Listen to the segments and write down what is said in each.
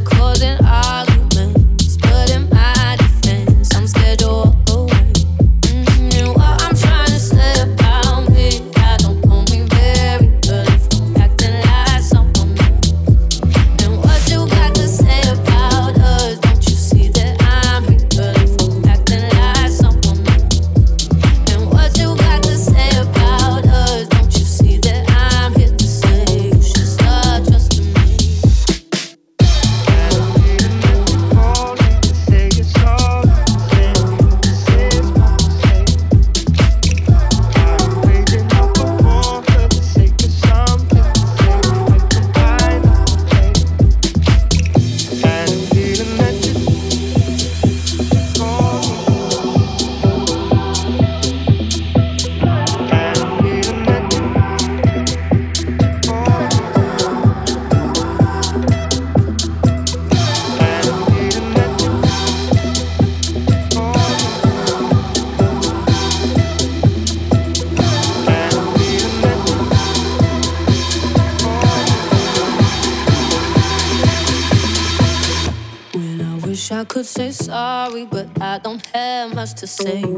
cause it. the same.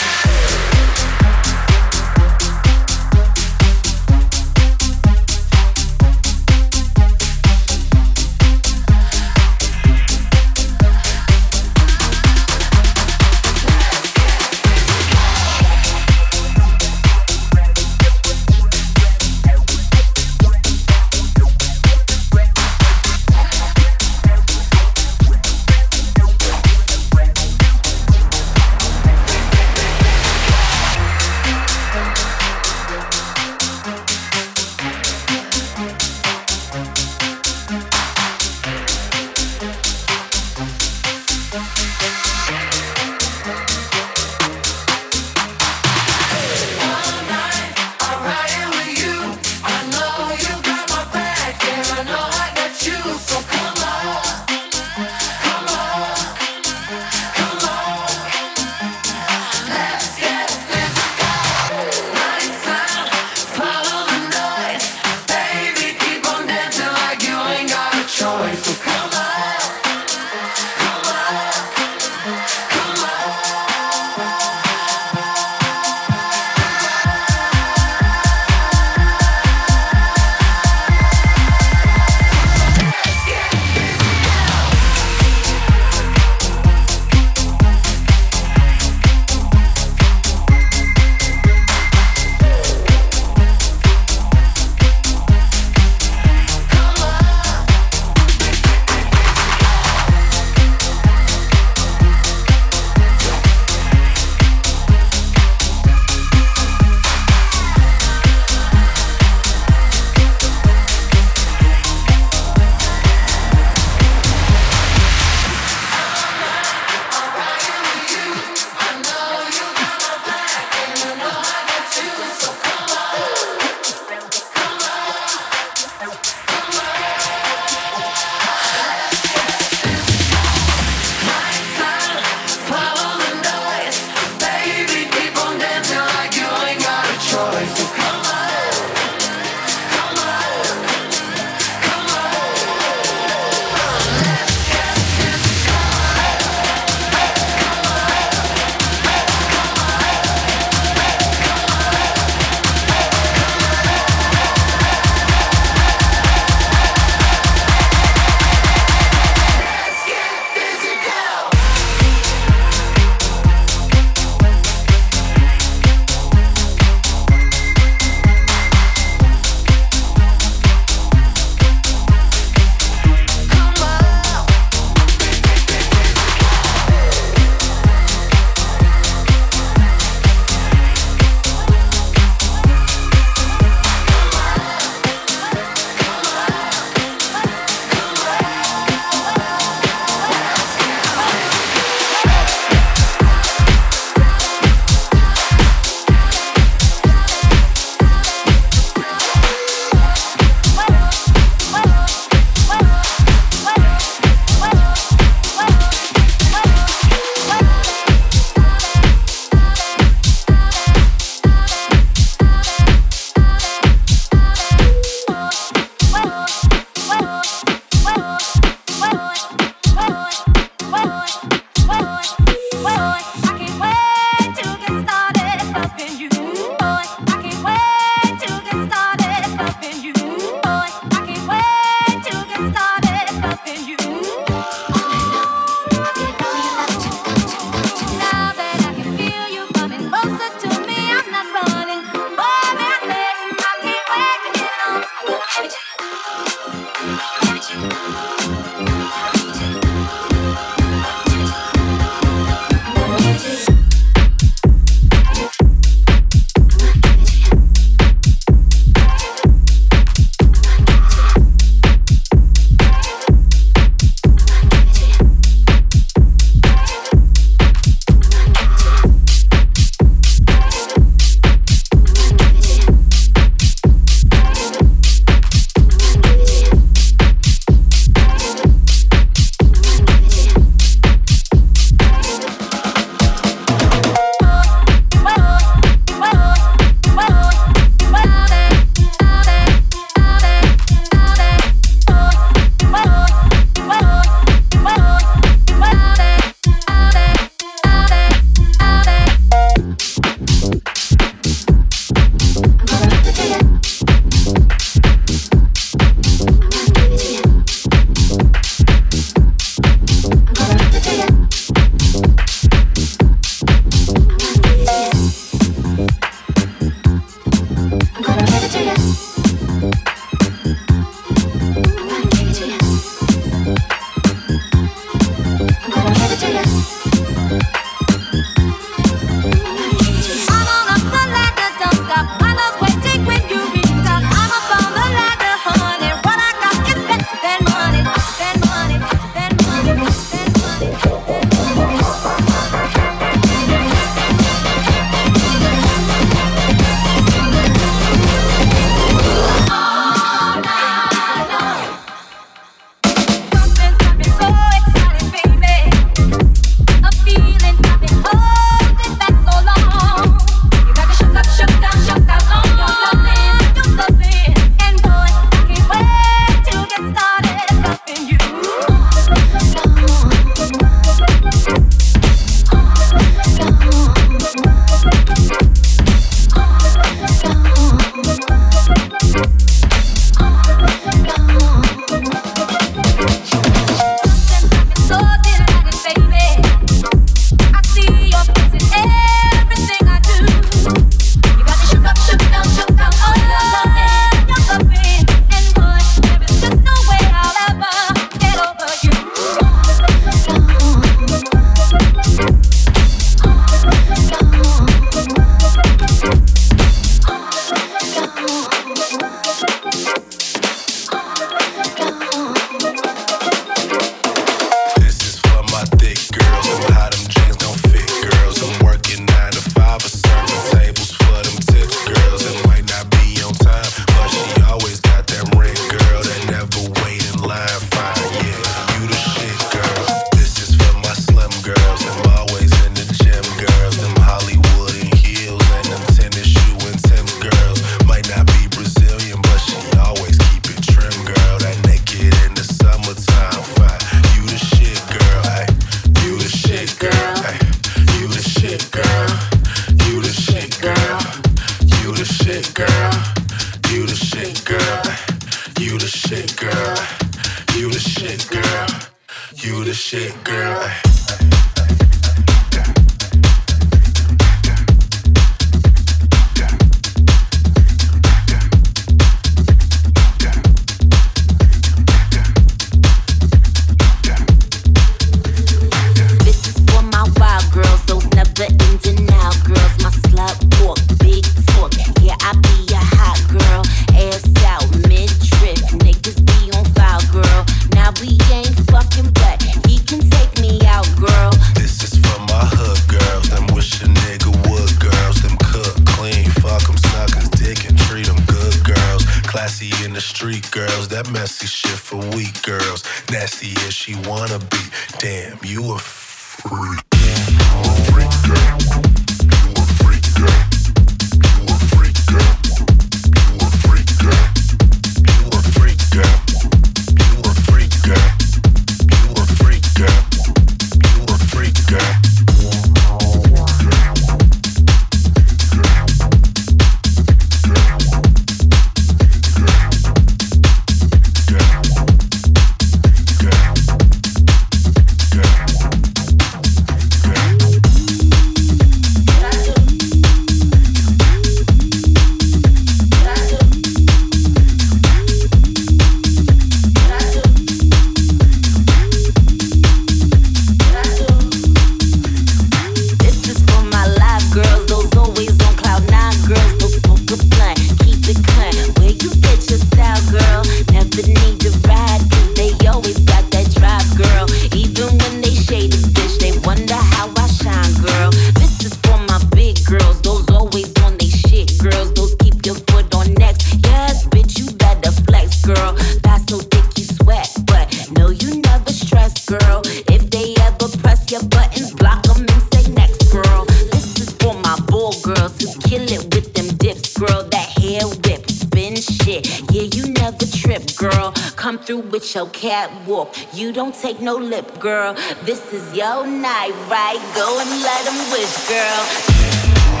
You don't take no lip, girl. This is your night, right? Go and let them wish, girl.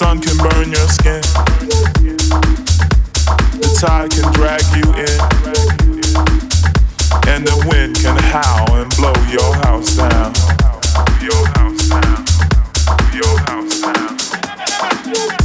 Sun can burn your skin. The tide can drag you in. And the wind can howl and blow your house down. Your house down. Your house down.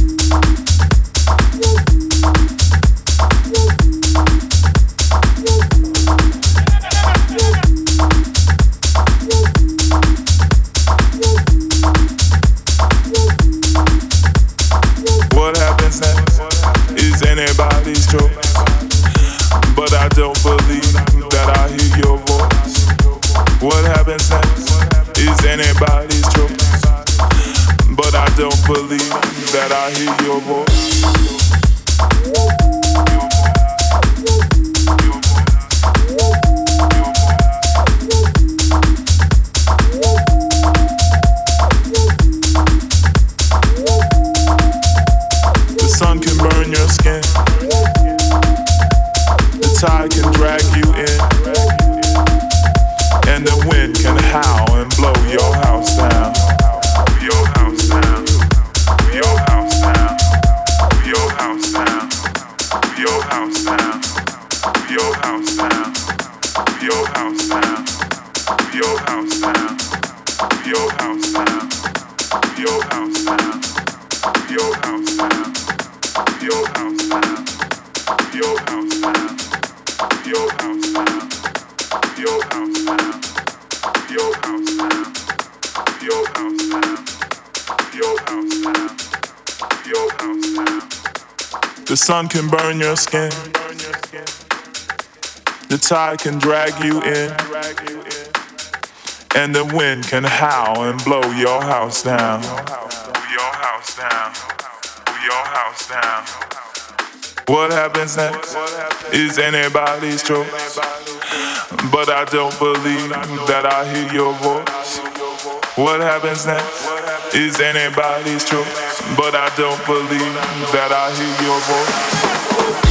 Sun can burn your skin. The tide can drag you in. And the wind can howl and blow your house down. Your house down. Your house down. What happens next is anybody's choice. But I don't believe that I hear your voice. What happens next is anybody's choice. But I don't believe that I hear your voice.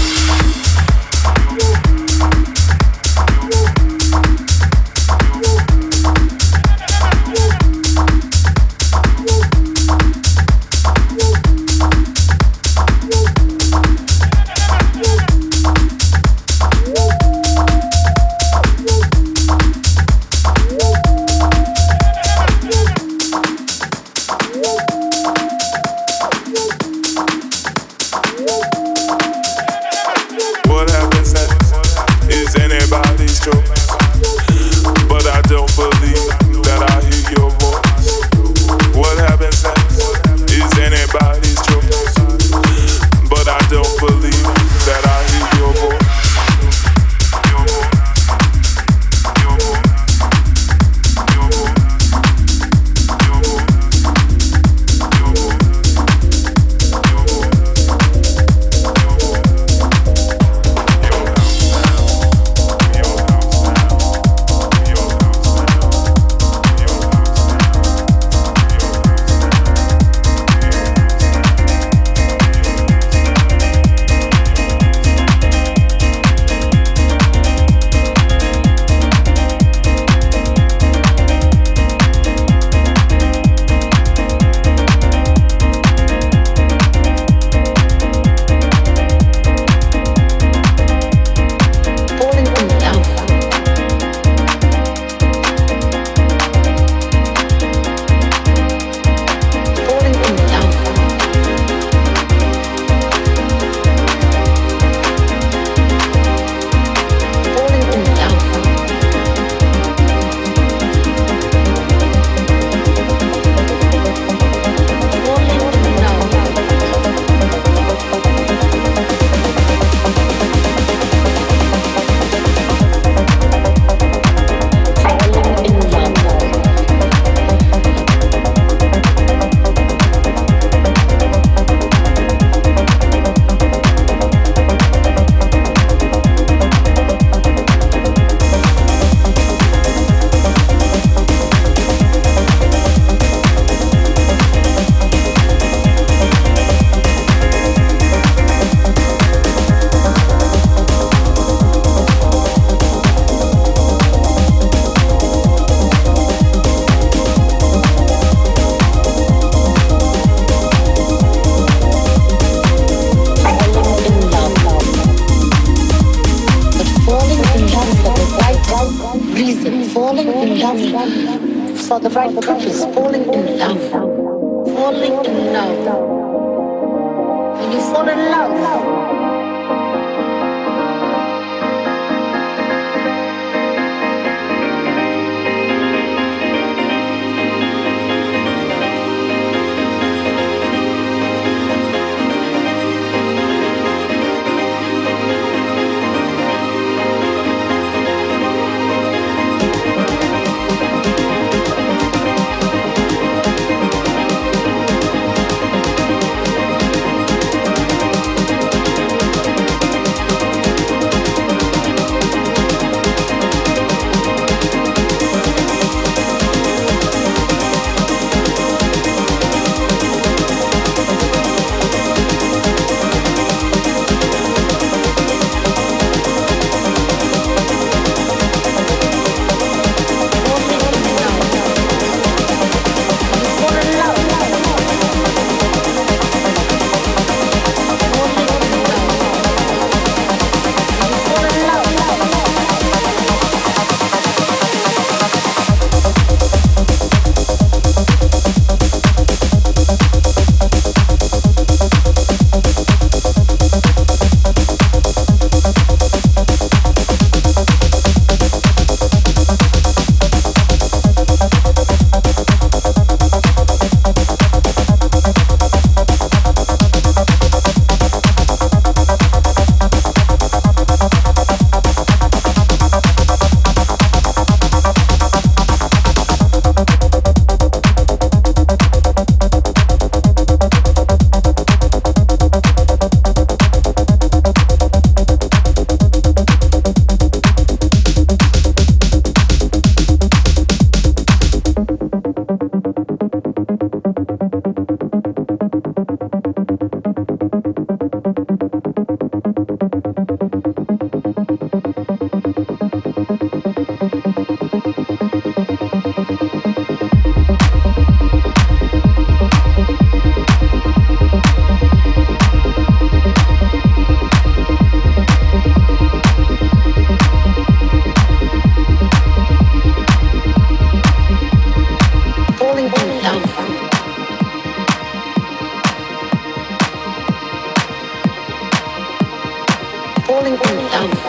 Falling in love.